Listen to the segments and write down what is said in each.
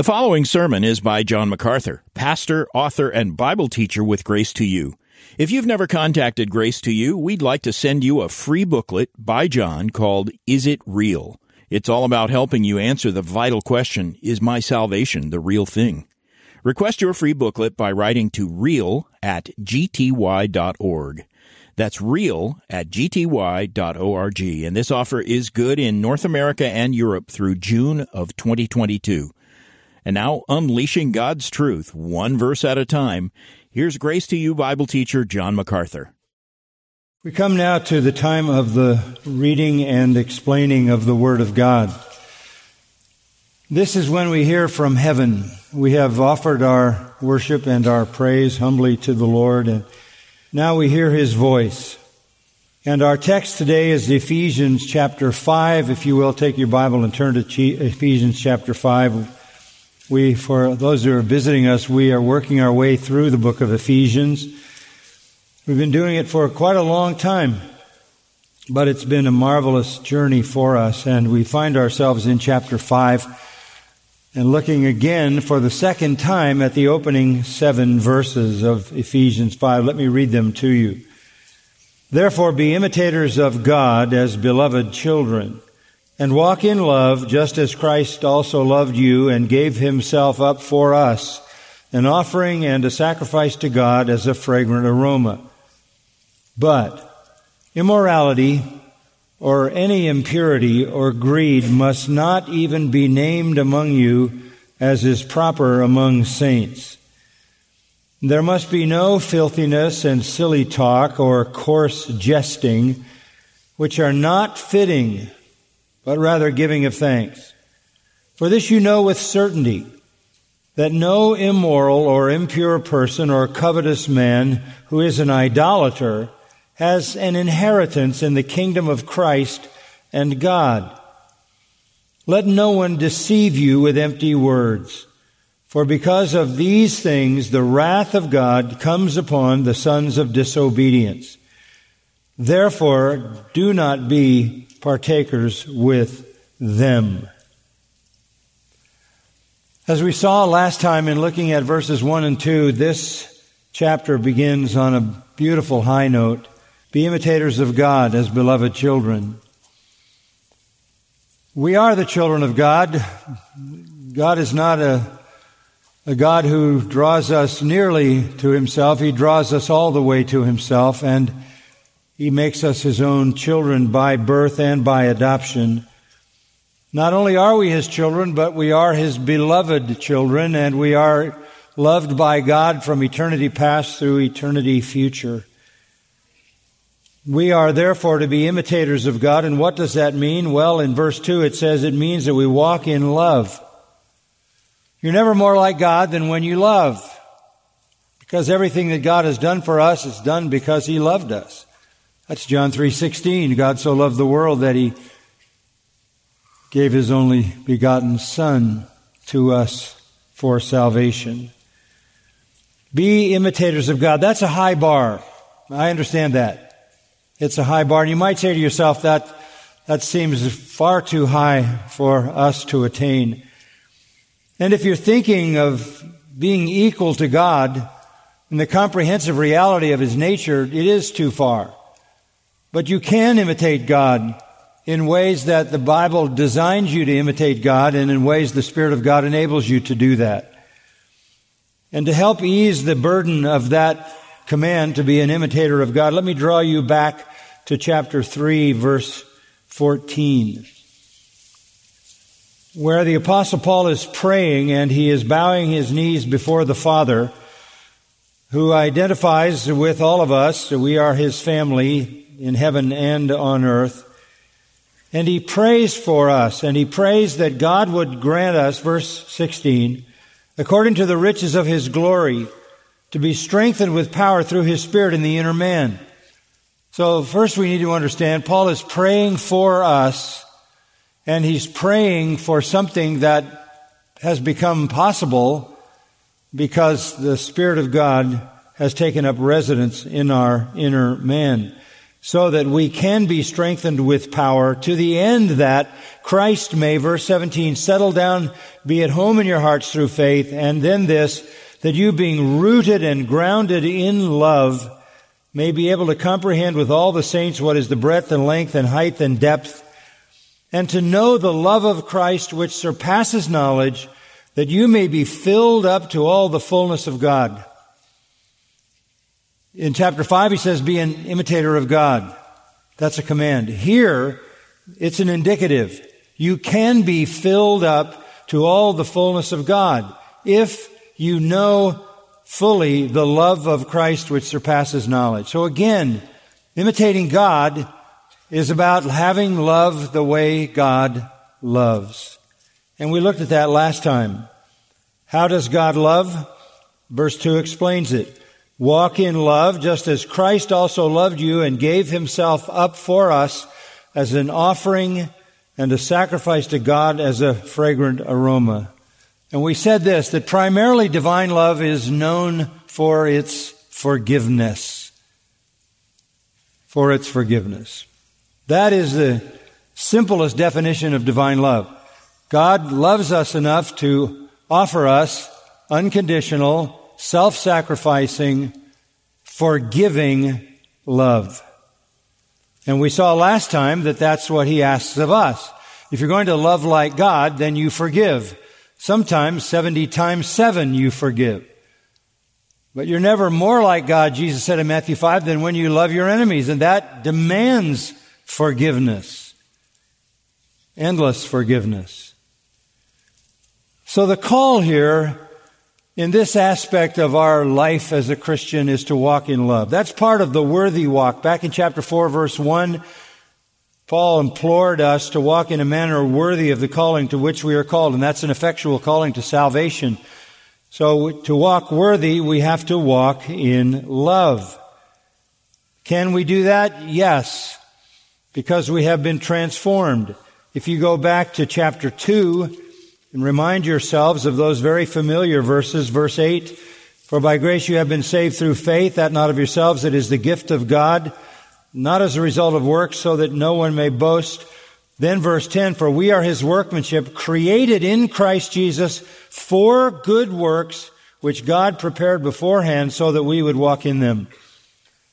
The following sermon is by John MacArthur, pastor, author, and Bible teacher with Grace to You. If you've never contacted Grace to You, we'd like to send you a free booklet by John called Is It Real? It's all about helping you answer the vital question, is my salvation the real thing? Request your free booklet by writing to real at gty.org. That's real at gty.org. And this offer is good in North America and Europe through June of 2022. And now, unleashing God's truth, one verse at a time, here's Grace to You Bible teacher John MacArthur. We come now to the time of the reading and explaining of the Word of God. This is when we hear from heaven. We have offered our worship and our praise humbly to the Lord, and now we hear His voice. And our text today is Ephesians chapter 5. If you will, take your Bible and turn to Ephesians chapter 5. We, for those who are visiting us, we are working our way through the book of Ephesians. We've been doing it for quite a long time, but it's been a marvelous journey for us, and we find ourselves in chapter 5 and looking again for the second time at the opening seven verses of Ephesians 5. Let me read them to you. Therefore be imitators of God as beloved children, and walk in love just as Christ also loved you and gave himself up for us, an offering and a sacrifice to God as a fragrant aroma. But immorality or any impurity or greed must not even be named among you as is proper among saints. There must be no filthiness and silly talk or coarse jesting, which are not fitting, but rather giving of thanks. For this you know with certainty, that no immoral or impure person or covetous man who is an idolater has an inheritance in the kingdom of Christ and God. Let no one deceive you with empty words. For because of these things, the wrath of God comes upon the sons of disobedience. Therefore, do not be partakers with them. As we saw last time in looking at verses 1 and 2, this chapter begins on a beautiful high note. Be imitators of God as beloved children. We are the children of God. God is not a, a God who draws us nearly to himself. He draws us all the way to himself and he makes us his own children by birth and by adoption. Not only are we his children, but we are his beloved children and we are loved by God from eternity past through eternity future. We are therefore to be imitators of God. And what does that mean? Well, in verse 2 it says it means that we walk in love. You're never more like God than when you love. Because everything that God has done for us is done because He loved us. That's John 3:16. God so loved the world that He gave His only begotten Son to us for salvation. Be imitators of God. That's a high bar. I understand that. It's a high bar. And you might say to yourself that that seems far too high for us to attain. And if you're thinking of being equal to God in the comprehensive reality of His nature, it is too far. But you can imitate God in ways that the Bible designs you to imitate God and in ways the Spirit of God enables you to do that. And to help ease the burden of that command to be an imitator of God, let me draw you back to chapter 3, verse 14, where the Apostle Paul is praying and he is bowing his knees before the Father, who identifies with all of us. We are his family in heaven and on earth. And he prays for us, and he prays that God would grant us, verse 16, according to the riches of his glory, to be strengthened with power through his Spirit in the inner man so first we need to understand Paul is praying for us and he's praying for something that has become possible because the Spirit of God has taken up residence in our inner man. So that we can be strengthened with power to the end that Christ may, verse 17, settle down, be at home in your hearts through faith, and then this, that you being rooted and grounded in love may be able to comprehend with all the saints what is the breadth and length and height and depth, and to know the love of Christ which surpasses knowledge, that you may be filled up to all the fullness of God. In chapter 5, he says, Be an imitator of God. That's a command. Here, it's an indicative. You can be filled up to all the fullness of God if you know fully the love of Christ which surpasses knowledge. So again, imitating God is about having love the way God loves. And we looked at that last time. How does God love? Verse 2 explains it. Walk in love just as Christ also loved you and gave himself up for us as an offering and a sacrifice to God as a fragrant aroma. And we said this, that primarily divine love is known for its forgiveness. For its forgiveness. That is the simplest definition of divine love. God loves us enough to offer us unconditional, self-sacrificing, forgiving love. And we saw last time that that's what he asks of us. If you're going to love like God, then you forgive. Sometimes 70 times 7 you forgive. But you're never more like God, Jesus said in Matthew 5, than when you love your enemies. And that demands forgiveness. Endless forgiveness. So the call here in this aspect of our life as a Christian is to walk in love. That's part of the worthy walk. Back in chapter 4 verse 1, Paul implored us to walk in a manner worthy of the calling to which we are called, and that's an effectual calling to salvation. So to walk worthy, we have to walk in love. Can we do that? Yes, because we have been transformed. If you go back to chapter 2, and remind yourselves of those very familiar verses. Verse 8, For by grace you have been saved through faith, that not of yourselves, it is the gift of God, not as a result of works, so that no one may boast. Then verse 10, For we are his workmanship, created in Christ Jesus for good works, which God prepared beforehand so that we would walk in them.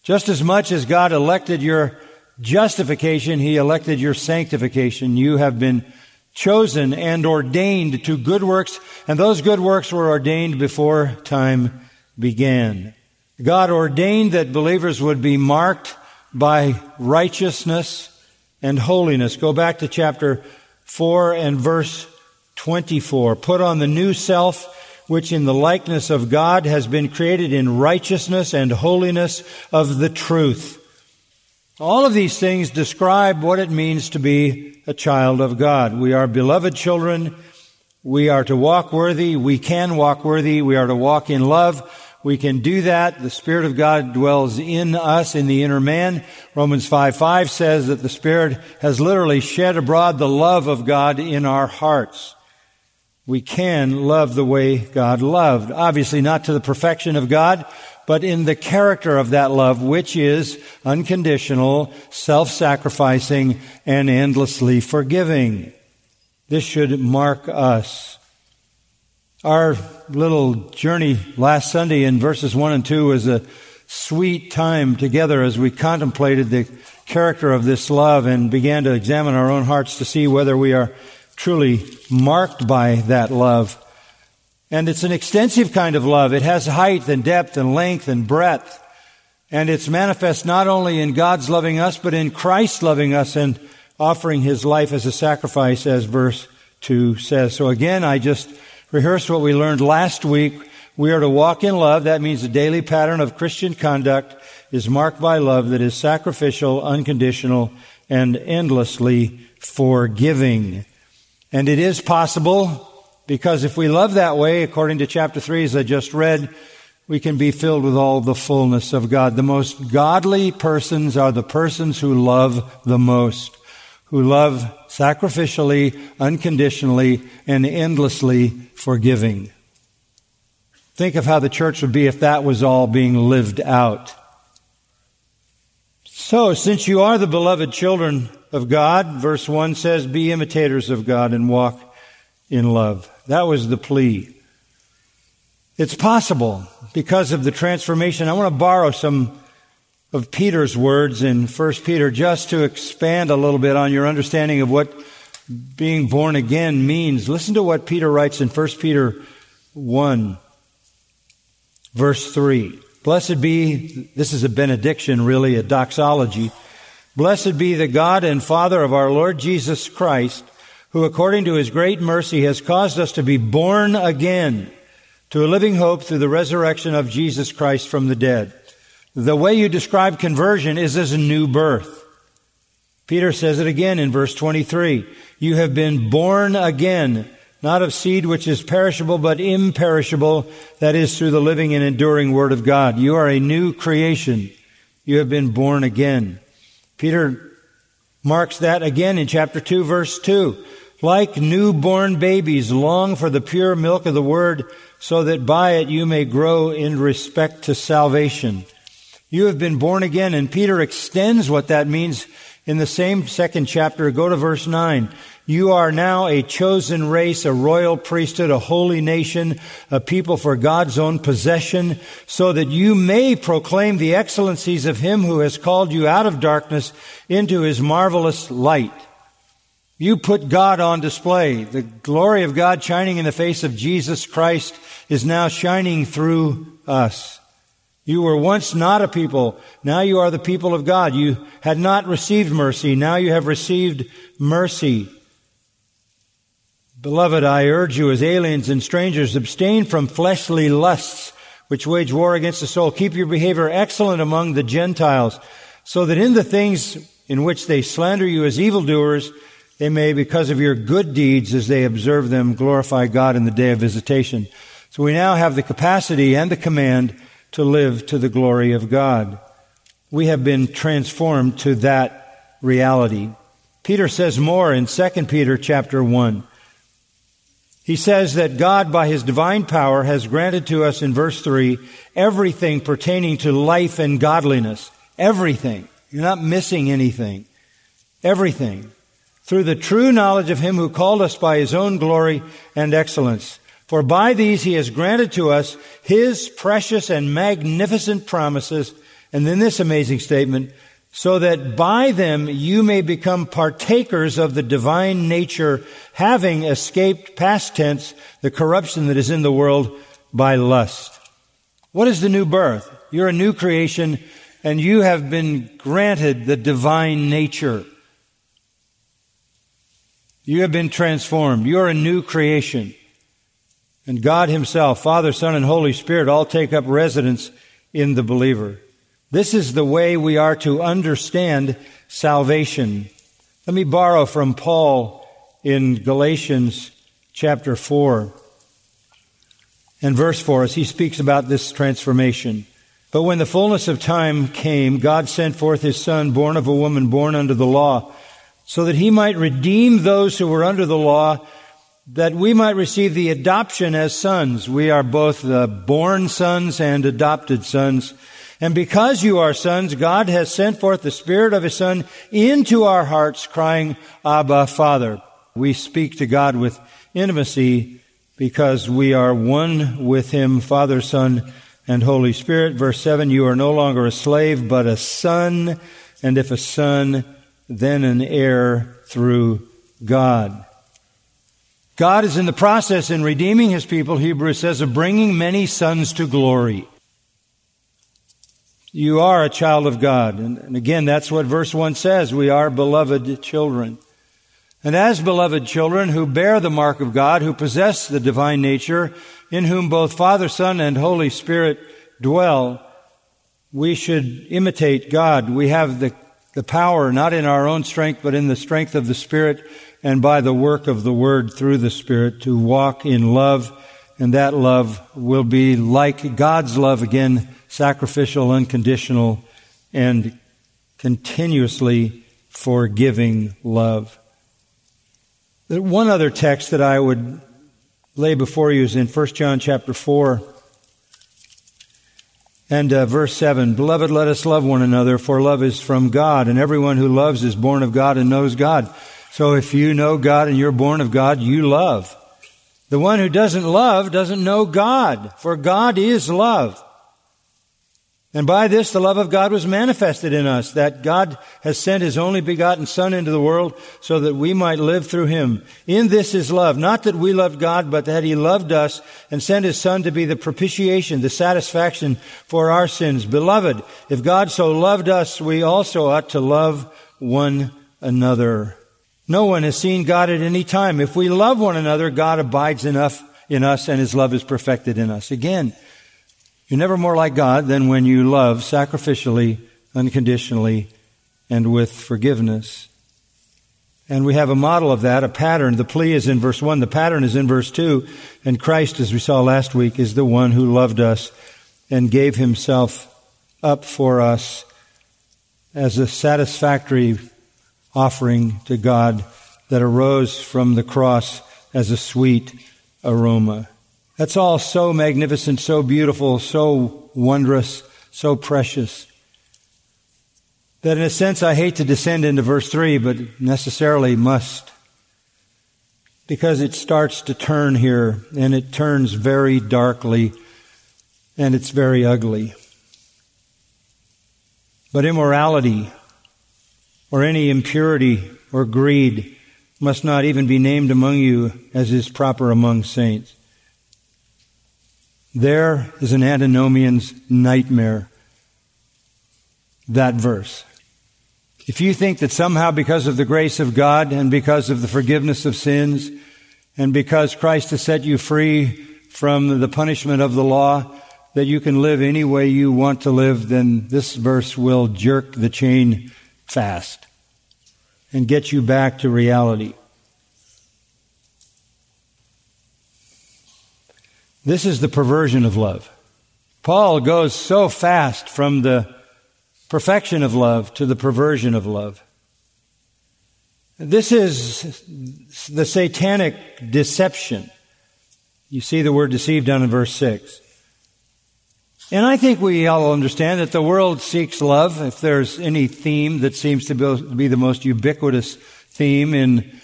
Just as much as God elected your justification, he elected your sanctification. You have been chosen and ordained to good works, and those good works were ordained before time began. God ordained that believers would be marked by righteousness and holiness. Go back to chapter 4 and verse 24. Put on the new self, which in the likeness of God has been created in righteousness and holiness of the truth. All of these things describe what it means to be a child of God. We are beloved children. We are to walk worthy. We can walk worthy. We are to walk in love. We can do that. The Spirit of God dwells in us, in the inner man. Romans 5 5 says that the Spirit has literally shed abroad the love of God in our hearts. We can love the way God loved. Obviously not to the perfection of God, but in the character of that love, which is unconditional, self-sacrificing, and endlessly forgiving. This should mark us. Our little journey last Sunday in verses 1 and 2 was a sweet time together as we contemplated the character of this love and began to examine our own hearts to see whether we are truly marked by that love. And it's an extensive kind of love. It has height and depth and length and breadth. And it's manifest not only in God's loving us, but in Christ loving us and offering his life as a sacrifice, as verse 2 says. So again, I just rehearsed what we learned last week. We are to walk in love. That means the daily pattern of Christian conduct is marked by love that is sacrificial, unconditional, and endlessly forgiving. And it is possible because if we love that way, according to chapter 3, as I just read, we can be filled with all the fullness of God. The most godly persons are the persons who love the most, who love sacrificially, unconditionally, and endlessly forgiving. Think of how the church would be if that was all being lived out. So, since you are the beloved children of God, verse 1 says, be imitators of God and walk in love. That was the plea. It's possible because of the transformation. I want to borrow some of Peter's words in 1 Peter just to expand a little bit on your understanding of what being born again means. Listen to what Peter writes in 1 Peter 1, verse 3. Blessed be, this is a benediction, really, a doxology. Blessed be the God and Father of our Lord Jesus Christ, who according to his great mercy has caused us to be born again to a living hope through the resurrection of Jesus Christ from the dead. The way you describe conversion is as a new birth. Peter says it again in verse 23. You have been born again, not of seed which is perishable, but imperishable, that is through the living and enduring word of God. You are a new creation. You have been born again. Peter marks that again in chapter 2 verse 2. Like newborn babies, long for the pure milk of the word, so that by it you may grow in respect to salvation. You have been born again, and Peter extends what that means in the same second chapter. Go to verse 9. You are now a chosen race, a royal priesthood, a holy nation, a people for God's own possession, so that you may proclaim the excellencies of Him who has called you out of darkness into His marvelous light. You put God on display. The glory of God shining in the face of Jesus Christ is now shining through us. You were once not a people. Now you are the people of God. You had not received mercy. Now you have received mercy. Beloved, I urge you as aliens and strangers, abstain from fleshly lusts which wage war against the soul. Keep your behavior excellent among the Gentiles so that in the things in which they slander you as evildoers, they may, because of your good deeds as they observe them, glorify God in the day of visitation. So we now have the capacity and the command to live to the glory of God. We have been transformed to that reality. Peter says more in 2 Peter chapter 1. He says that God, by his divine power, has granted to us in verse 3 everything pertaining to life and godliness. Everything. You're not missing anything. Everything through the true knowledge of him who called us by his own glory and excellence. For by these he has granted to us his precious and magnificent promises, and then this amazing statement, so that by them you may become partakers of the divine nature, having escaped past tense the corruption that is in the world by lust. What is the new birth? You're a new creation, and you have been granted the divine nature. You have been transformed. You are a new creation. And God Himself, Father, Son, and Holy Spirit all take up residence in the believer. This is the way we are to understand salvation. Let me borrow from Paul in Galatians chapter 4 and verse 4 as he speaks about this transformation. But when the fullness of time came, God sent forth His Son, born of a woman, born under the law so that he might redeem those who were under the law, that we might receive the adoption as sons. We are both the born sons and adopted sons. And because you are sons, God has sent forth the Spirit of His Son into our hearts, crying, Abba, Father. We speak to God with intimacy because we are one with Him, Father, Son, and Holy Spirit. Verse 7, you are no longer a slave, but a son, and if a son, then an heir through God. God is in the process in redeeming his people, Hebrews says, of bringing many sons to glory. You are a child of God. And, again, that's what verse 1 says. We are beloved children. And as beloved children who bear the mark of God, who possess the divine nature, in whom both Father, Son, and Holy Spirit dwell, we should imitate God. We have the the power not in our own strength, but in the strength of the Spirit and by the work of the Word through the Spirit to walk in love. And that love will be like God's love again, sacrificial, unconditional, and continuously forgiving love. One other text that I would lay before you is in 1 John chapter 4. And uh, verse 7 Beloved, let us love one another, for love is from God, and everyone who loves is born of God and knows God. So if you know God and you're born of God, you love. The one who doesn't love doesn't know God, for God is love. And by this the love of God was manifested in us, that God has sent his only begotten Son into the world so that we might live through him. In this is love, not that we loved God, but that he loved us and sent his Son to be the propitiation, the satisfaction for our sins. Beloved, if God so loved us, we also ought to love one another. No one has seen God at any time. If we love one another, God abides enough in us and his love is perfected in us. Again, you're never more like God than when you love sacrificially, unconditionally, and with forgiveness. And we have a model of that, a pattern. The plea is in verse 1, the pattern is in verse 2, and Christ, as we saw last week, is the one who loved us and gave himself up for us as a satisfactory offering to God that arose from the cross as a sweet aroma. That's all so magnificent, so beautiful, so wondrous, so precious. That in a sense I hate to descend into verse 3, but necessarily must. Because it starts to turn here, and it turns very darkly, and it's very ugly. But immorality, or any impurity or greed, must not even be named among you as is proper among saints. There is an antinomian's nightmare. That verse. If you think that somehow because of the grace of God and because of the forgiveness of sins and because Christ has set you free from the punishment of the law, that you can live any way you want to live, then this verse will jerk the chain fast and get you back to reality. This is the perversion of love. Paul goes so fast from the perfection of love to the perversion of love. This is the satanic deception. You see the word deceived down in verse 6. And I think we all understand that the world seeks love. If there's any theme that seems to be the most ubiquitous theme in,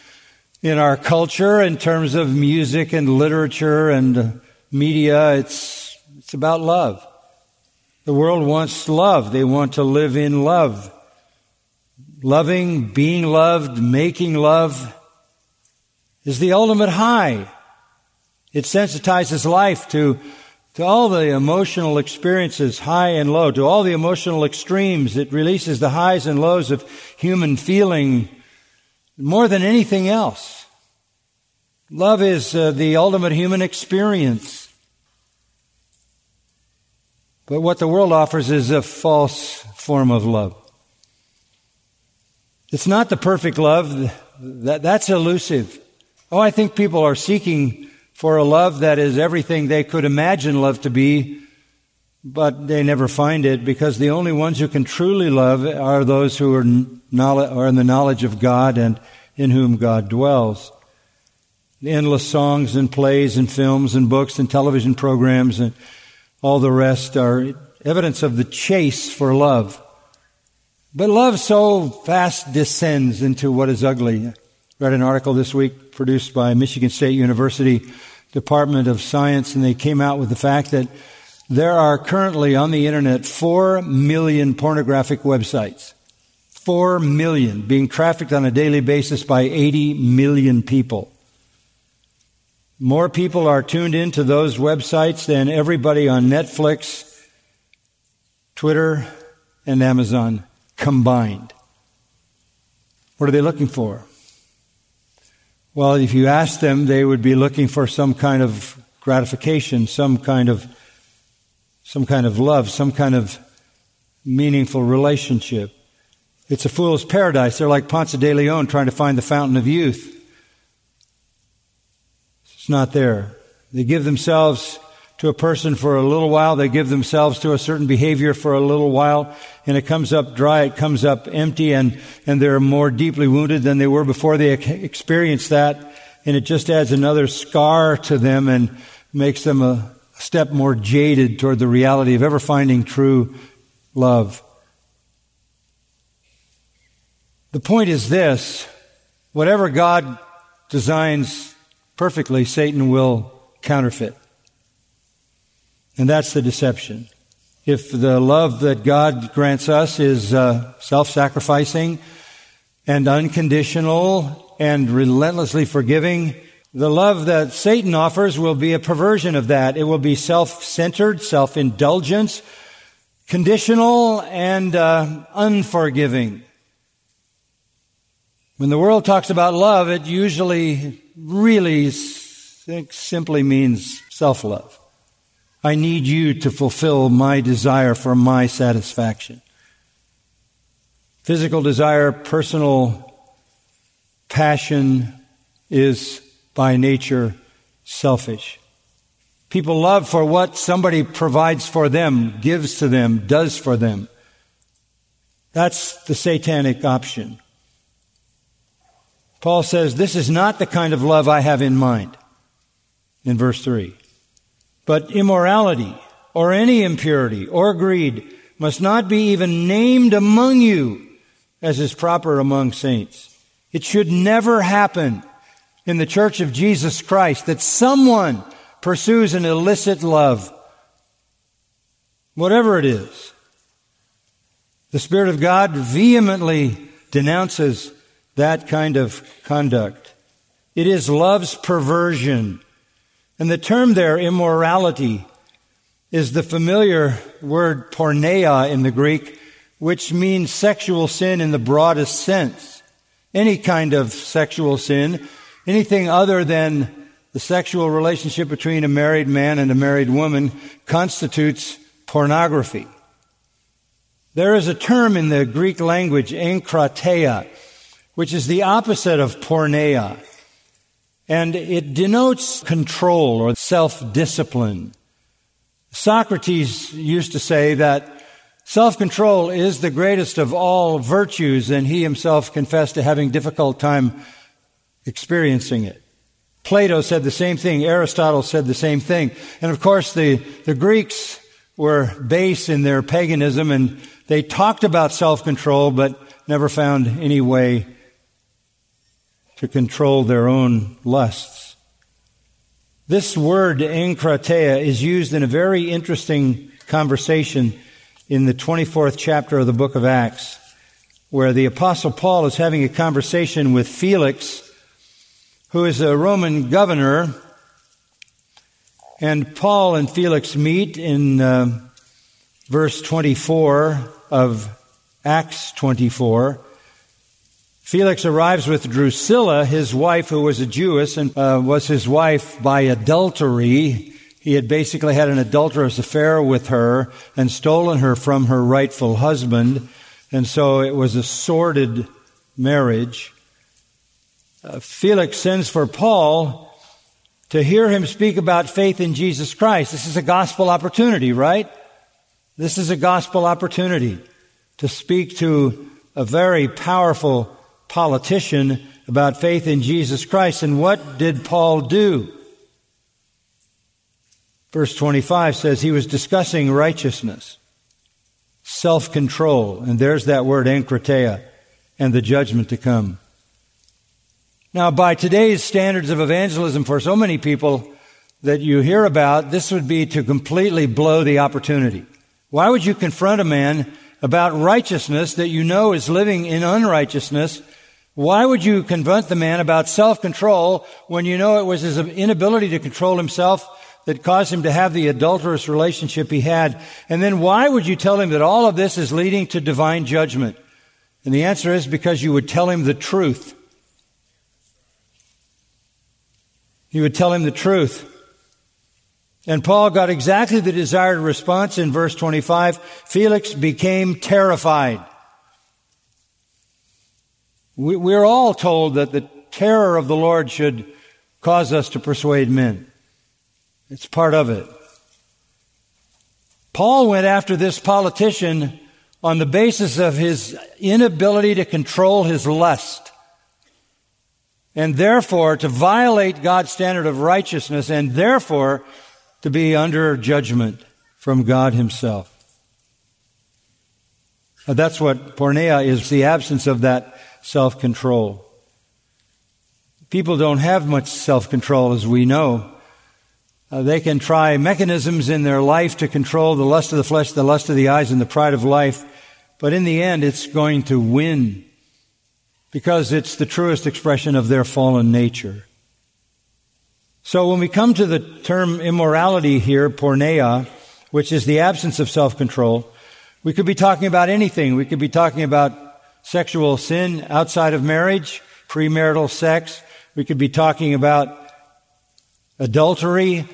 in our culture in terms of music and literature and media, it's, it's about love. The world wants love. They want to live in love. Loving, being loved, making love is the ultimate high. It sensitizes life to, to all the emotional experiences, high and low, to all the emotional extremes. It releases the highs and lows of human feeling more than anything else. Love is uh, the ultimate human experience. But what the world offers is a false form of love. It's not the perfect love. That, that's elusive. Oh, I think people are seeking for a love that is everything they could imagine love to be, but they never find it because the only ones who can truly love are those who are, knowledge, are in the knowledge of God and in whom God dwells. The endless songs and plays and films and books and television programs and all the rest are evidence of the chase for love. But love so fast descends into what is ugly. I read an article this week produced by Michigan State University Department of Science, and they came out with the fact that there are currently on the internet four million pornographic websites. Four million being trafficked on a daily basis by 80 million people. More people are tuned into those websites than everybody on Netflix, Twitter, and Amazon combined. What are they looking for? Well, if you ask them, they would be looking for some kind of gratification, some kind of some kind of love, some kind of meaningful relationship. It's a fool's paradise. They're like Ponce de Leon trying to find the fountain of youth. It's not there. They give themselves to a person for a little while. They give themselves to a certain behavior for a little while and it comes up dry. It comes up empty and, and they're more deeply wounded than they were before they experienced that. And it just adds another scar to them and makes them a a step more jaded toward the reality of ever finding true love. The point is this whatever God designs perfectly, Satan will counterfeit. And that's the deception. If the love that God grants us is uh, self sacrificing and unconditional and relentlessly forgiving, the love that Satan offers will be a perversion of that. It will be self centered, self indulgence, conditional, and uh, unforgiving. When the world talks about love, it usually really simply means self love. I need you to fulfill my desire for my satisfaction. Physical desire, personal passion is by nature selfish. People love for what somebody provides for them, gives to them, does for them. That's the satanic option. Paul says, This is not the kind of love I have in mind, in verse 3. But immorality, or any impurity, or greed, must not be even named among you, as is proper among saints. It should never happen in the church of Jesus Christ that someone pursues an illicit love, whatever it is. The Spirit of God vehemently denounces that kind of conduct. It is love's perversion. And the term there, immorality, is the familiar word porneia in the Greek, which means sexual sin in the broadest sense. Any kind of sexual sin Anything other than the sexual relationship between a married man and a married woman constitutes pornography. There is a term in the Greek language, enkrateia, which is the opposite of porneia. And it denotes control or self-discipline. Socrates used to say that self-control is the greatest of all virtues, and he himself confessed to having difficult time experiencing it. Plato said the same thing. Aristotle said the same thing. And of course, the, the Greeks were base in their paganism and they talked about self-control, but never found any way to control their own lusts. This word, enkrateia, is used in a very interesting conversation in the 24th chapter of the book of Acts, where the apostle Paul is having a conversation with Felix, who is a Roman governor. And Paul and Felix meet in uh, verse 24 of Acts 24. Felix arrives with Drusilla, his wife, who was a Jewess and uh, was his wife by adultery. He had basically had an adulterous affair with her and stolen her from her rightful husband. And so it was a sordid marriage. Uh, Felix sends for Paul to hear him speak about faith in Jesus Christ. This is a gospel opportunity, right? This is a gospel opportunity to speak to a very powerful politician about faith in Jesus Christ. And what did Paul do? Verse 25 says he was discussing righteousness, self control, and there's that word, enkrateia, and the judgment to come. Now, by today's standards of evangelism for so many people that you hear about, this would be to completely blow the opportunity. Why would you confront a man about righteousness that you know is living in unrighteousness? Why would you confront the man about self-control when you know it was his inability to control himself that caused him to have the adulterous relationship he had? And then why would you tell him that all of this is leading to divine judgment? And the answer is because you would tell him the truth. You would tell him the truth. And Paul got exactly the desired response in verse 25. Felix became terrified. We, are all told that the terror of the Lord should cause us to persuade men. It's part of it. Paul went after this politician on the basis of his inability to control his lust and therefore to violate God's standard of righteousness and therefore to be under judgment from God Himself. That's what porneia is the absence of that self control. People don't have much self control, as we know. Uh, they can try mechanisms in their life to control the lust of the flesh, the lust of the eyes, and the pride of life, but in the end, it's going to win because it's the truest expression of their fallen nature. So when we come to the term immorality here, porneia, which is the absence of self-control, we could be talking about anything. We could be talking about sexual sin outside of marriage, premarital sex. We could be talking about adultery,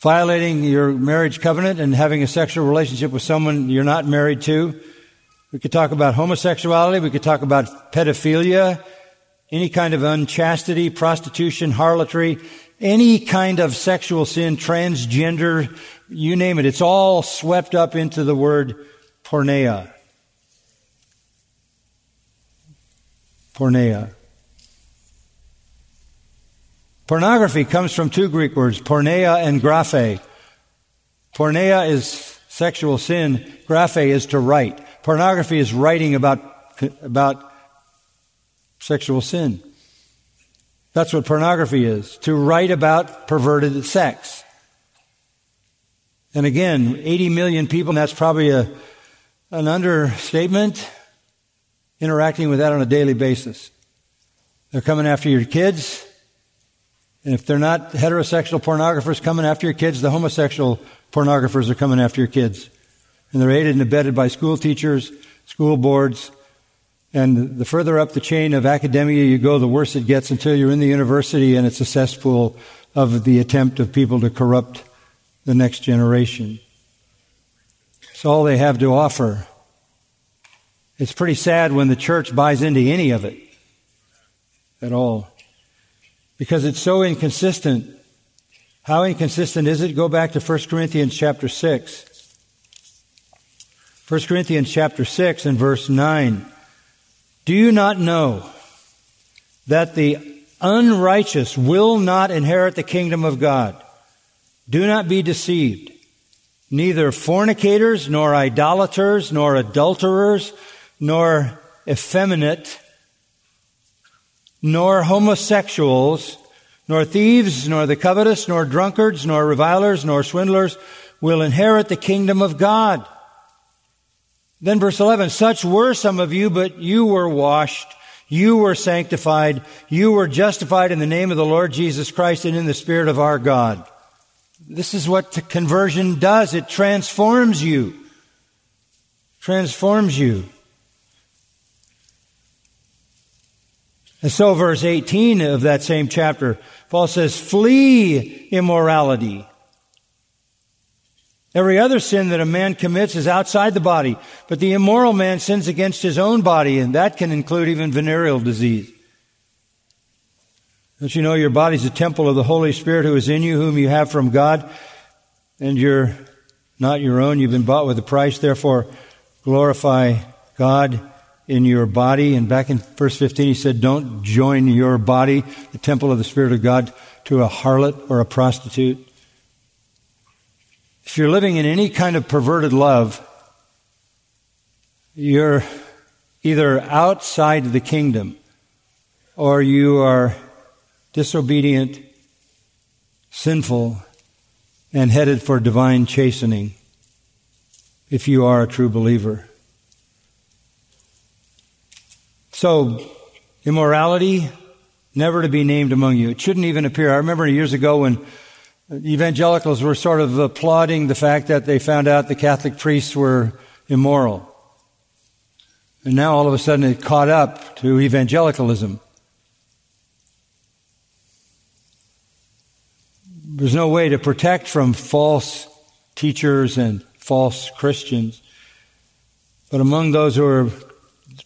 violating your marriage covenant and having a sexual relationship with someone you're not married to. We could talk about homosexuality. We could talk about pedophilia, any kind of unchastity, prostitution, harlotry, any kind of sexual sin, transgender, you name it. It's all swept up into the word porneia. Porneia. Pornography comes from two Greek words, porneia and graphe. Porneia is sexual sin, graphe is to write. Pornography is writing about, about sexual sin. That's what pornography is to write about perverted sex. And again, 80 million people, and that's probably a, an understatement, interacting with that on a daily basis. They're coming after your kids. And if they're not heterosexual pornographers coming after your kids, the homosexual pornographers are coming after your kids. And they're aided and abetted by school teachers, school boards, and the further up the chain of academia you go, the worse it gets until you're in the university and it's a cesspool of the attempt of people to corrupt the next generation. It's all they have to offer. It's pretty sad when the church buys into any of it at all because it's so inconsistent. How inconsistent is it? Go back to 1 Corinthians chapter 6. 1 Corinthians chapter 6 and verse 9. Do you not know that the unrighteous will not inherit the kingdom of God? Do not be deceived. Neither fornicators, nor idolaters, nor adulterers, nor effeminate, nor homosexuals, nor thieves, nor the covetous, nor drunkards, nor revilers, nor swindlers will inherit the kingdom of God. Then verse 11, such were some of you, but you were washed, you were sanctified, you were justified in the name of the Lord Jesus Christ and in the Spirit of our God. This is what conversion does. It transforms you. Transforms you. And so verse 18 of that same chapter, Paul says, flee immorality. Every other sin that a man commits is outside the body, but the immoral man sins against his own body, and that can include even venereal disease. Don't you know your body's a temple of the Holy Spirit who is in you, whom you have from God, and you're not your own, you've been bought with a price, therefore glorify God in your body. And back in verse 15 he said, don't join your body, the temple of the Spirit of God, to a harlot or a prostitute. If you're living in any kind of perverted love, you're either outside the kingdom or you are disobedient, sinful, and headed for divine chastening if you are a true believer. So, immorality, never to be named among you. It shouldn't even appear. I remember years ago when evangelicals were sort of applauding the fact that they found out the Catholic priests were immoral. And now all of a sudden it caught up to evangelicalism. There's no way to protect from false teachers and false Christians. But among those who are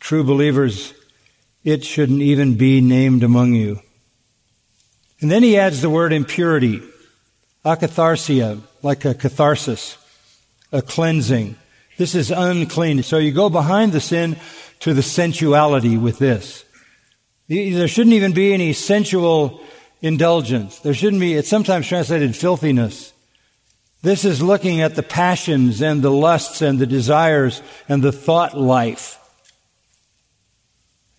true believers, it shouldn't even be named among you. And then he adds the word impurity akatharsia, like a catharsis, a cleansing. This is unclean. So you go behind the sin to the sensuality with this. There shouldn't even be any sensual indulgence. There shouldn't be, it's sometimes translated filthiness. This is looking at the passions and the lusts and the desires and the thought life.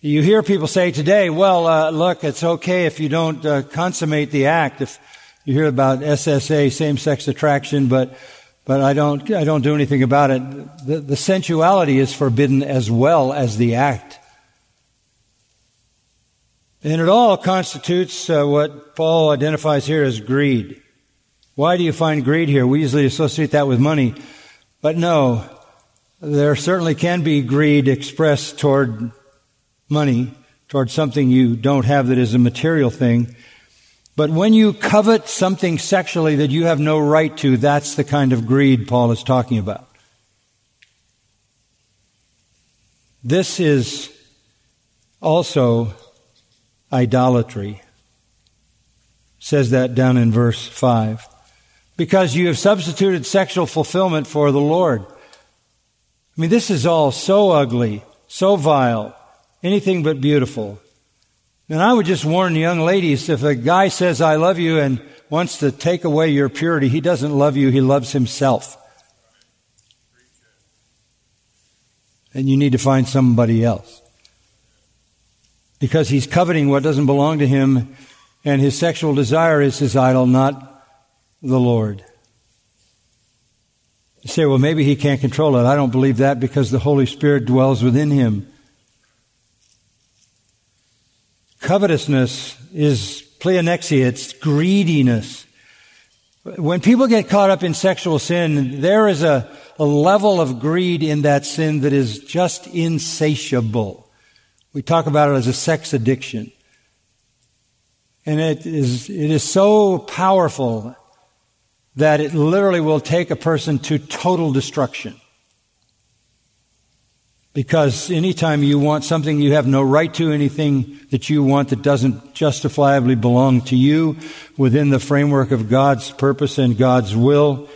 You hear people say today, well, uh, look, it's okay if you don't uh, consummate the act. If you hear about SSA, same-sex attraction, but but I don't I don't do anything about it. The, the sensuality is forbidden as well as the act. And it all constitutes uh, what Paul identifies here as greed. Why do you find greed here? We usually associate that with money. But no, there certainly can be greed expressed toward money, towards something you don't have that is a material thing. But when you covet something sexually that you have no right to, that's the kind of greed Paul is talking about. This is also idolatry. says that down in verse 5 because you have substituted sexual fulfillment for the Lord. I mean, this is all so ugly, so vile, anything but beautiful. And I would just warn young ladies if a guy says, I love you and wants to take away your purity, he doesn't love you, he loves himself. And you need to find somebody else. Because he's coveting what doesn't belong to him, and his sexual desire is his idol, not the Lord. You say, well, maybe he can't control it. I don't believe that because the Holy Spirit dwells within him. Covetousness is pleonexia, it's greediness. When people get caught up in sexual sin, there is a, a level of greed in that sin that is just insatiable. We talk about it as a sex addiction. And it is, it is so powerful that it literally will take a person to total destruction. Because anytime you want something you have no right to, anything that you want that doesn't justifiably belong to you within the framework of God's purpose and God's will,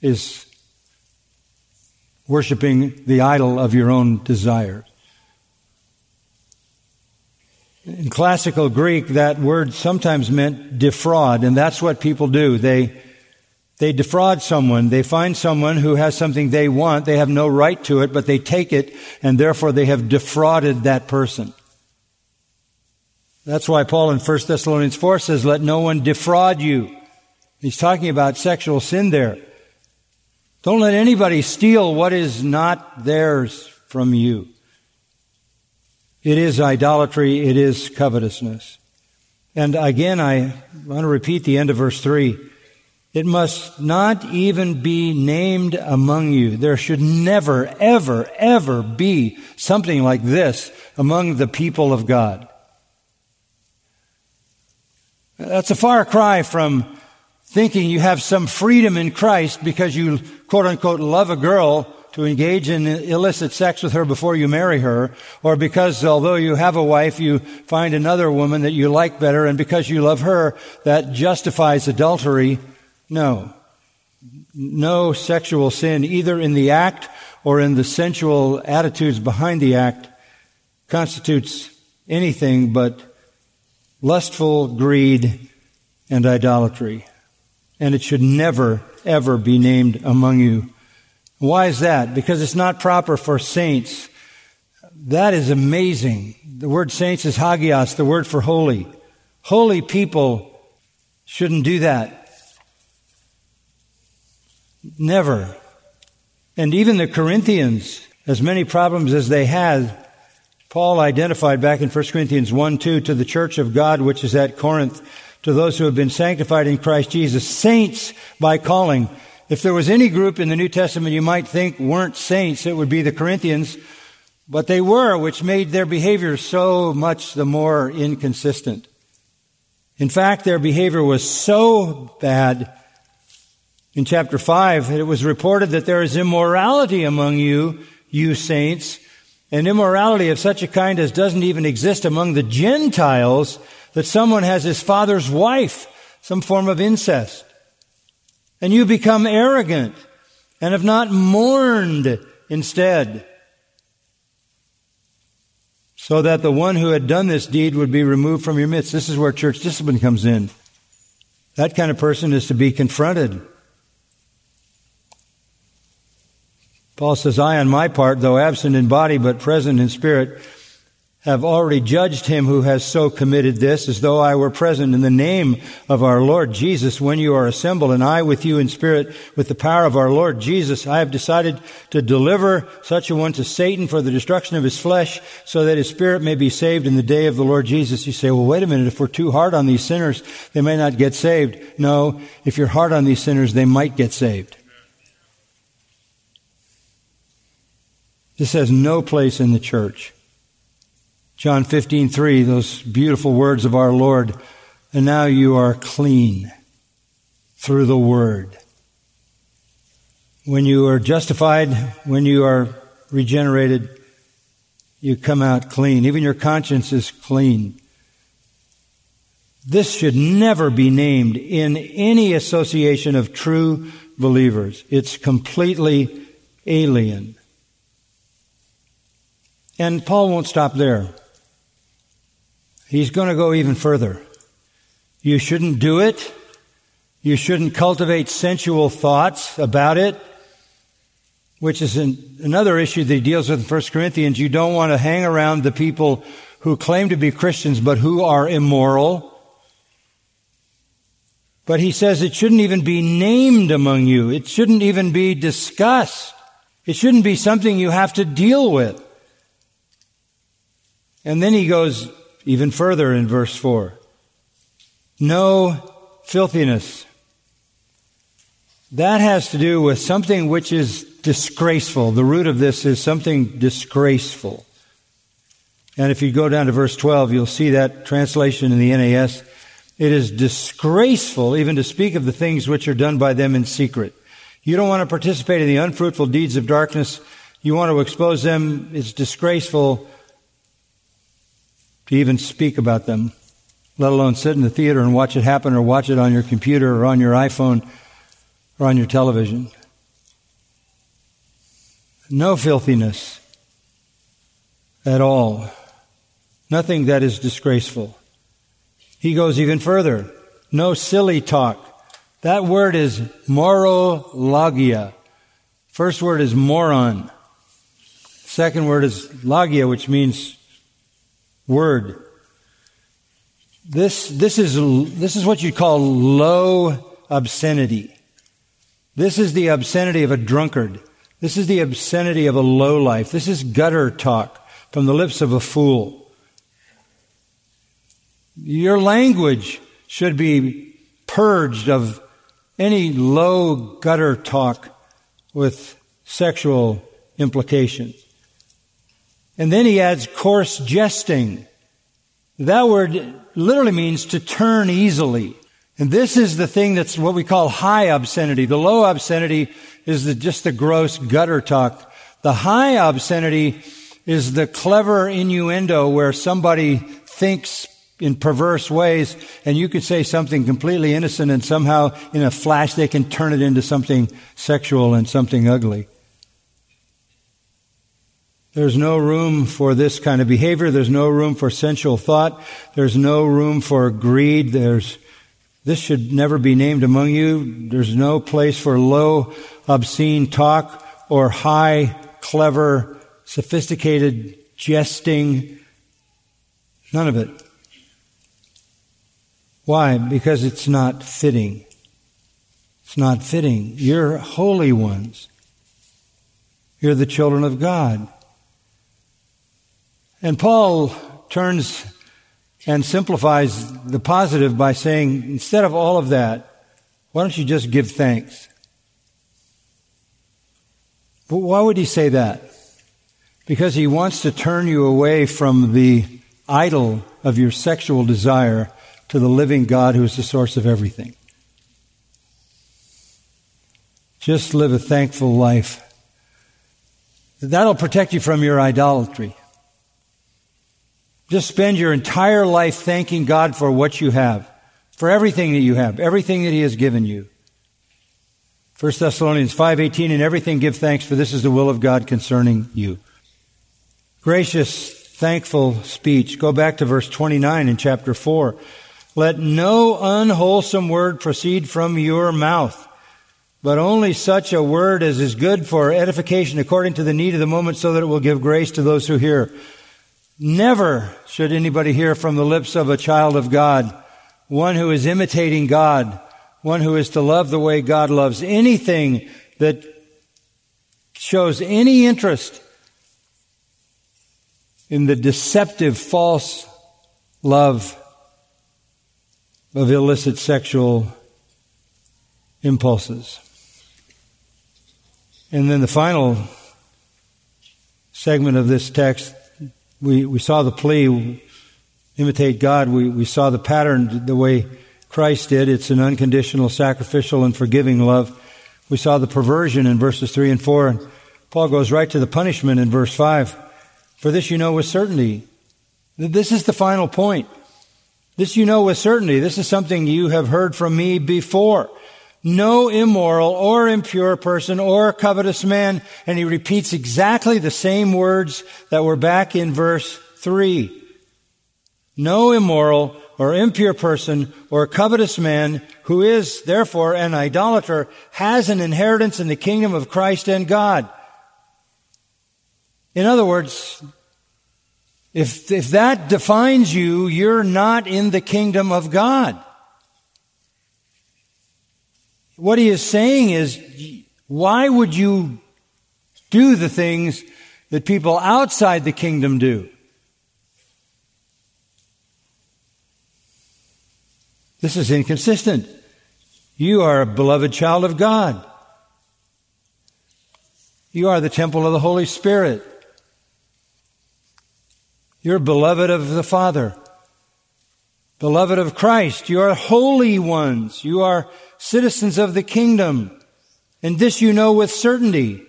is worshiping the idol of your own desires. In classical Greek, that word sometimes meant defraud, and that's what people do. They, they defraud someone. They find someone who has something they want. They have no right to it, but they take it, and therefore they have defrauded that person. That's why Paul in 1 Thessalonians 4 says, let no one defraud you. He's talking about sexual sin there. Don't let anybody steal what is not theirs from you. It is idolatry. It is covetousness. And again, I want to repeat the end of verse 3. It must not even be named among you. There should never, ever, ever be something like this among the people of God. That's a far cry from thinking you have some freedom in Christ because you quote unquote love a girl to engage in illicit sex with her before you marry her, or because although you have a wife, you find another woman that you like better, and because you love her, that justifies adultery. No. No sexual sin, either in the act or in the sensual attitudes behind the act, constitutes anything but lustful greed and idolatry. And it should never, ever be named among you why is that? Because it's not proper for saints. That is amazing. The word saints is hagios, the word for holy. Holy people shouldn't do that. Never. And even the Corinthians, as many problems as they had, Paul identified back in 1 Corinthians 1 2 to the church of God which is at Corinth, to those who have been sanctified in Christ Jesus, saints by calling. If there was any group in the New Testament you might think weren't saints, it would be the Corinthians, but they were, which made their behavior so much the more inconsistent. In fact, their behavior was so bad in chapter 5 it was reported that there is immorality among you, you saints, an immorality of such a kind as doesn't even exist among the Gentiles, that someone has his father's wife, some form of incest and you become arrogant and have not mourned instead. So that the one who had done this deed would be removed from your midst. This is where church discipline comes in. That kind of person is to be confronted. Paul says, I on my part, though absent in body but present in spirit, have already judged him who has so committed this as though I were present in the name of our Lord Jesus when you are assembled and I with you in spirit with the power of our Lord Jesus. I have decided to deliver such a one to Satan for the destruction of his flesh so that his spirit may be saved in the day of the Lord Jesus. You say, well, wait a minute. If we're too hard on these sinners, they may not get saved. No, if you're hard on these sinners, they might get saved. This has no place in the church. John 15, 3, those beautiful words of our Lord, and now you are clean through the word. When you are justified, when you are regenerated, you come out clean. Even your conscience is clean. This should never be named in any association of true believers. It's completely alien. And Paul won't stop there. He's going to go even further. You shouldn't do it. You shouldn't cultivate sensual thoughts about it, which is an, another issue that he deals with in 1 Corinthians. You don't want to hang around the people who claim to be Christians but who are immoral. But he says it shouldn't even be named among you. It shouldn't even be discussed. It shouldn't be something you have to deal with. And then he goes even further in verse 4. No filthiness. That has to do with something which is disgraceful. The root of this is something disgraceful. And if you go down to verse 12, you'll see that translation in the NAS. It is disgraceful even to speak of the things which are done by them in secret. You don't want to participate in the unfruitful deeds of darkness. You want to expose them. It's disgraceful to even speak about them, let alone sit in the theater and watch it happen or watch it on your computer or on your iPhone or on your television. No filthiness at all. Nothing that is disgraceful. He goes even further. No silly talk. That word is morologia. First word is moron. Second word is logia, which means word. This, this is, this is what you'd call low obscenity. This is the obscenity of a drunkard. This is the obscenity of a lowlife. This is gutter talk from the lips of a fool. Your language should be purged of any low gutter talk with sexual implications. And then he adds coarse jesting. That word literally means to turn easily. And this is the thing that's what we call high obscenity. The low obscenity is the, just the gross gutter talk. The high obscenity is the clever innuendo where somebody thinks in perverse ways and you could say something completely innocent and somehow in a flash they can turn it into something sexual and something ugly. There's no room for this kind of behavior. There's no room for sensual thought. There's no room for greed. There's, this should never be named among you. There's no place for low, obscene talk or high, clever, sophisticated jesting. None of it. Why? Because it's not fitting. It's not fitting. You're holy ones. You're the children of God. And Paul turns and simplifies the positive by saying, instead of all of that, why don't you just give thanks? But why would he say that? Because he wants to turn you away from the idol of your sexual desire to the living God who is the source of everything. Just live a thankful life. That'll protect you from your idolatry. Just spend your entire life thanking God for what you have, for everything that you have, everything that He has given you. 1 Thessalonians 5:18 and everything give thanks for this is the will of God concerning you. Gracious, thankful speech. Go back to verse 29 in chapter 4. Let no unwholesome word proceed from your mouth, but only such a word as is good for edification according to the need of the moment so that it will give grace to those who hear. Never should anybody hear from the lips of a child of God, one who is imitating God, one who is to love the way God loves, anything that shows any interest in the deceptive, false love of illicit sexual impulses. And then the final segment of this text, we, we saw the plea, imitate God. We, we saw the pattern the way Christ did. It's an unconditional, sacrificial, and forgiving love. We saw the perversion in verses 3 and 4. And Paul goes right to the punishment in verse 5. For this you know with certainty. This is the final point. This you know with certainty. This is something you have heard from me before. No immoral or impure person or covetous man. And he repeats exactly the same words that were back in verse 3. No immoral or impure person or covetous man who is therefore an idolater has an inheritance in the kingdom of Christ and God. In other words, if, if that defines you, you're not in the kingdom of God. What he is saying is, why would you do the things that people outside the kingdom do? This is inconsistent. You are a beloved child of God. You are the temple of the Holy Spirit. You're beloved of the Father, beloved of Christ. You are holy ones. You are citizens of the kingdom. And this you know with certainty.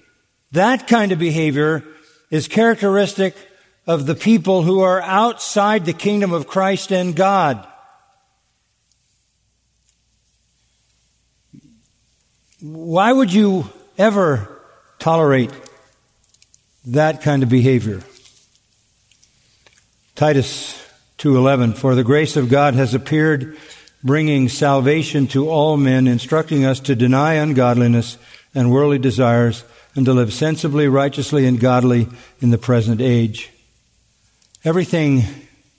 That kind of behavior is characteristic of the people who are outside the kingdom of Christ and God. Why would you ever tolerate that kind of behavior? Titus 2:11 For the grace of God has appeared bringing salvation to all men instructing us to deny ungodliness and worldly desires and to live sensibly righteously and godly in the present age. Everything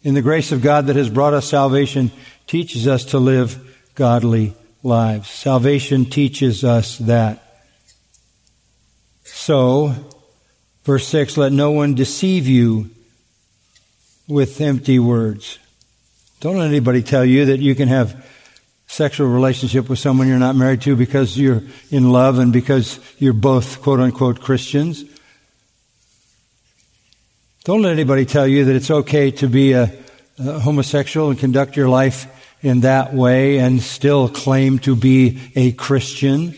in the grace of God that has brought us salvation teaches us to live godly lives. Salvation teaches us that. So, verse 6, let no one deceive you with empty words. Don't let anybody tell you that you can have sexual relationship with someone you're not married to because you're in love and because you're both quote unquote Christians. Don't let anybody tell you that it's okay to be a, a homosexual and conduct your life in that way and still claim to be a Christian.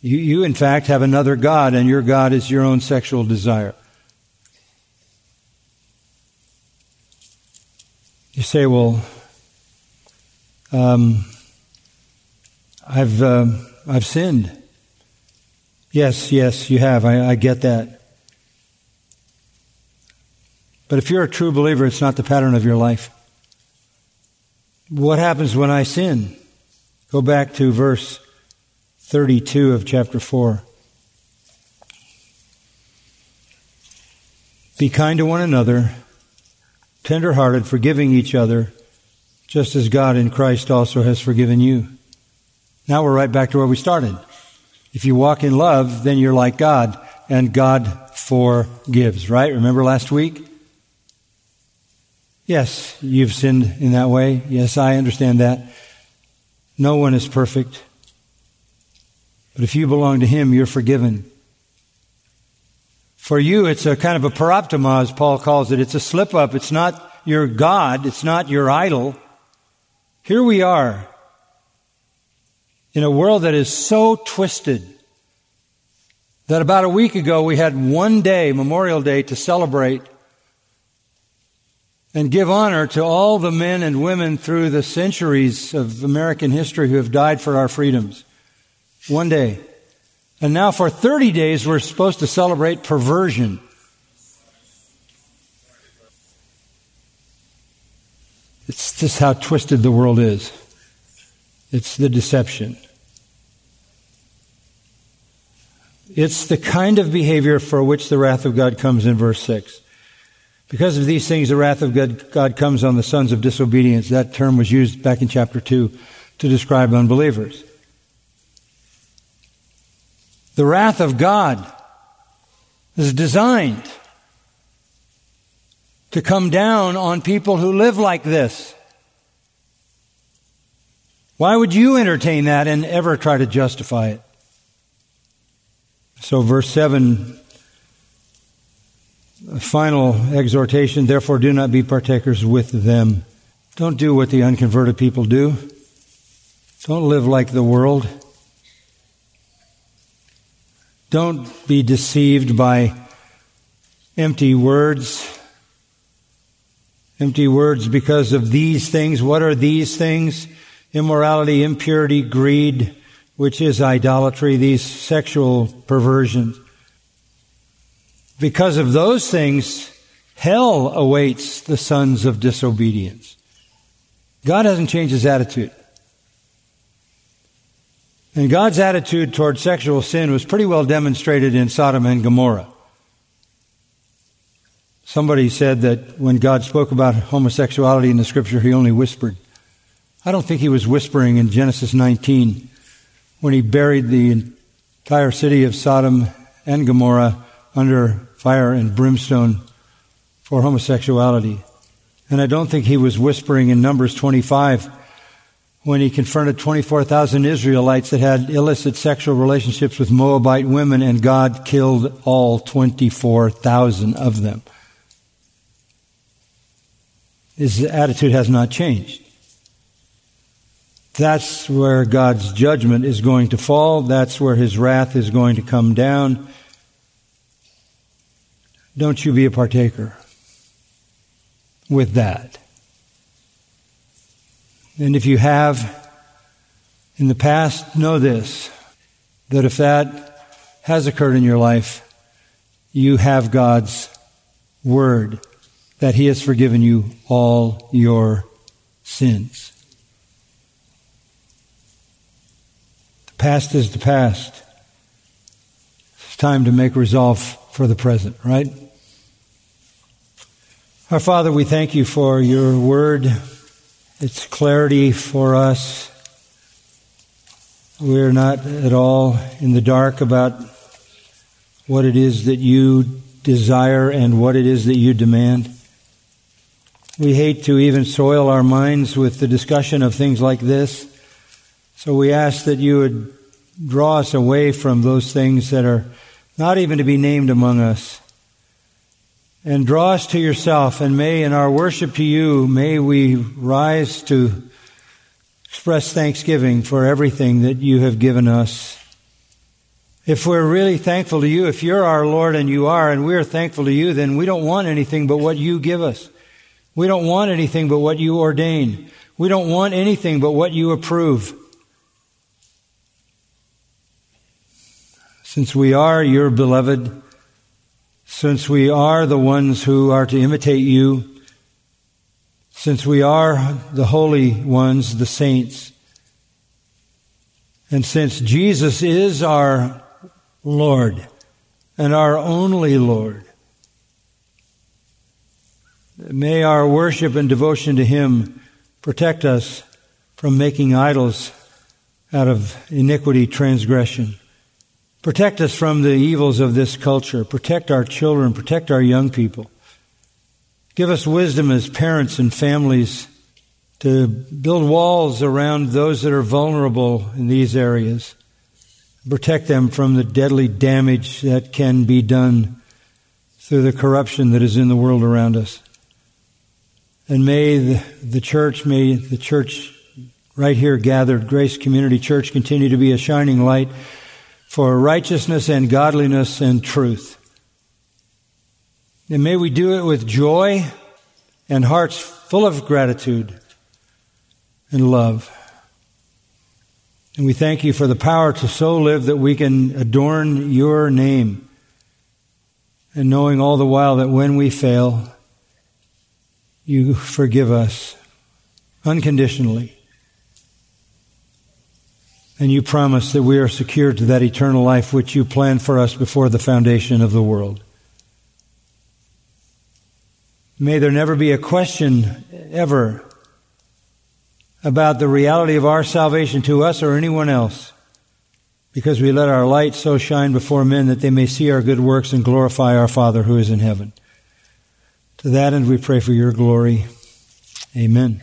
You, you, in fact, have another God, and your God is your own sexual desire. You say, well, um, I've, uh, I've sinned. Yes, yes, you have. I, I get that. But if you're a true believer, it's not the pattern of your life. What happens when I sin? Go back to verse 32 of chapter 4. Be kind to one another tenderhearted, forgiving each other, just as God in Christ also has forgiven you. Now we're right back to where we started. If you walk in love, then you're like God, and God forgives, right? Remember last week? Yes, you've sinned in that way. Yes, I understand that. No one is perfect. But if you belong to Him, you're forgiven. For you, it's a kind of a paraptoma, as Paul calls it. It's a slip up. It's not your God. It's not your idol. Here we are in a world that is so twisted that about a week ago we had one day, Memorial Day, to celebrate and give honor to all the men and women through the centuries of American history who have died for our freedoms. One day. And now for 30 days we're supposed to celebrate perversion. It's just how twisted the world is. It's the deception. It's the kind of behavior for which the wrath of God comes in verse 6. Because of these things, the wrath of God, God, comes on the sons of disobedience. That term was used back in chapter 2 to describe unbelievers. The wrath of God is designed to come down on people who live like this. Why would you entertain that and ever try to justify it? So, verse 7, final exhortation therefore, do not be partakers with them. Don't do what the unconverted people do. Don't live like the world. Don't be deceived by empty words. Empty words because of these things. What are these things? Immorality, impurity, greed, which is idolatry, these sexual perversions. Because of those things, hell awaits the sons of disobedience. God hasn't changed his attitude. And God's attitude toward sexual sin was pretty well demonstrated in Sodom and Gomorrah. Somebody said that when God spoke about homosexuality in the scripture, he only whispered. I don't think he was whispering in Genesis 19 when he buried the entire city of Sodom and Gomorrah under fire and brimstone for homosexuality. And I don't think he was whispering in Numbers 25 when he confronted 24,000 Israelites that had illicit sexual relationships with Moabite women and God killed all 24,000 of them. His attitude has not changed. That's where God's judgment is going to fall. That's where his wrath is going to come down. Don't you be a partaker with that. And if you have in the past, know this that if that has occurred in your life, you have God's word that He has forgiven you all your sins. The past is the past. It's time to make resolve for the present, right? Our Father, we thank you for your word, its clarity for us. We're not at all in the dark about what it is that you desire and what it is that you demand. We hate to even soil our minds with the discussion of things like this. So we ask that you would draw us away from those things that are not even to be named among us. And draw us to yourself, and may in our worship to you, may we rise to express thanksgiving for everything that you have given us. If we're really thankful to you, if you're our Lord and you are, and we're thankful to you, then we don't want anything but what you give us. We don't want anything but what you ordain. We don't want anything but what you approve. Since we are your beloved, since we are the ones who are to imitate you, since we are the holy ones, the saints, and since Jesus is our Lord and our only Lord, May our worship and devotion to Him protect us from making idols out of iniquity, transgression. Protect us from the evils of this culture. Protect our children. Protect our young people. Give us wisdom as parents and families to build walls around those that are vulnerable in these areas. Protect them from the deadly damage that can be done through the corruption that is in the world around us. And may the, the church, may the church right here gathered, Grace Community Church, continue to be a shining light for righteousness and godliness and truth. And may we do it with joy and hearts full of gratitude and love. And we thank you for the power to so live that we can adorn your name. And knowing all the while that when we fail, you forgive us unconditionally. And you promise that we are secured to that eternal life which you planned for us before the foundation of the world. May there never be a question ever about the reality of our salvation to us or anyone else, because we let our light so shine before men that they may see our good works and glorify our Father who is in heaven. To that end we pray for your glory. Amen.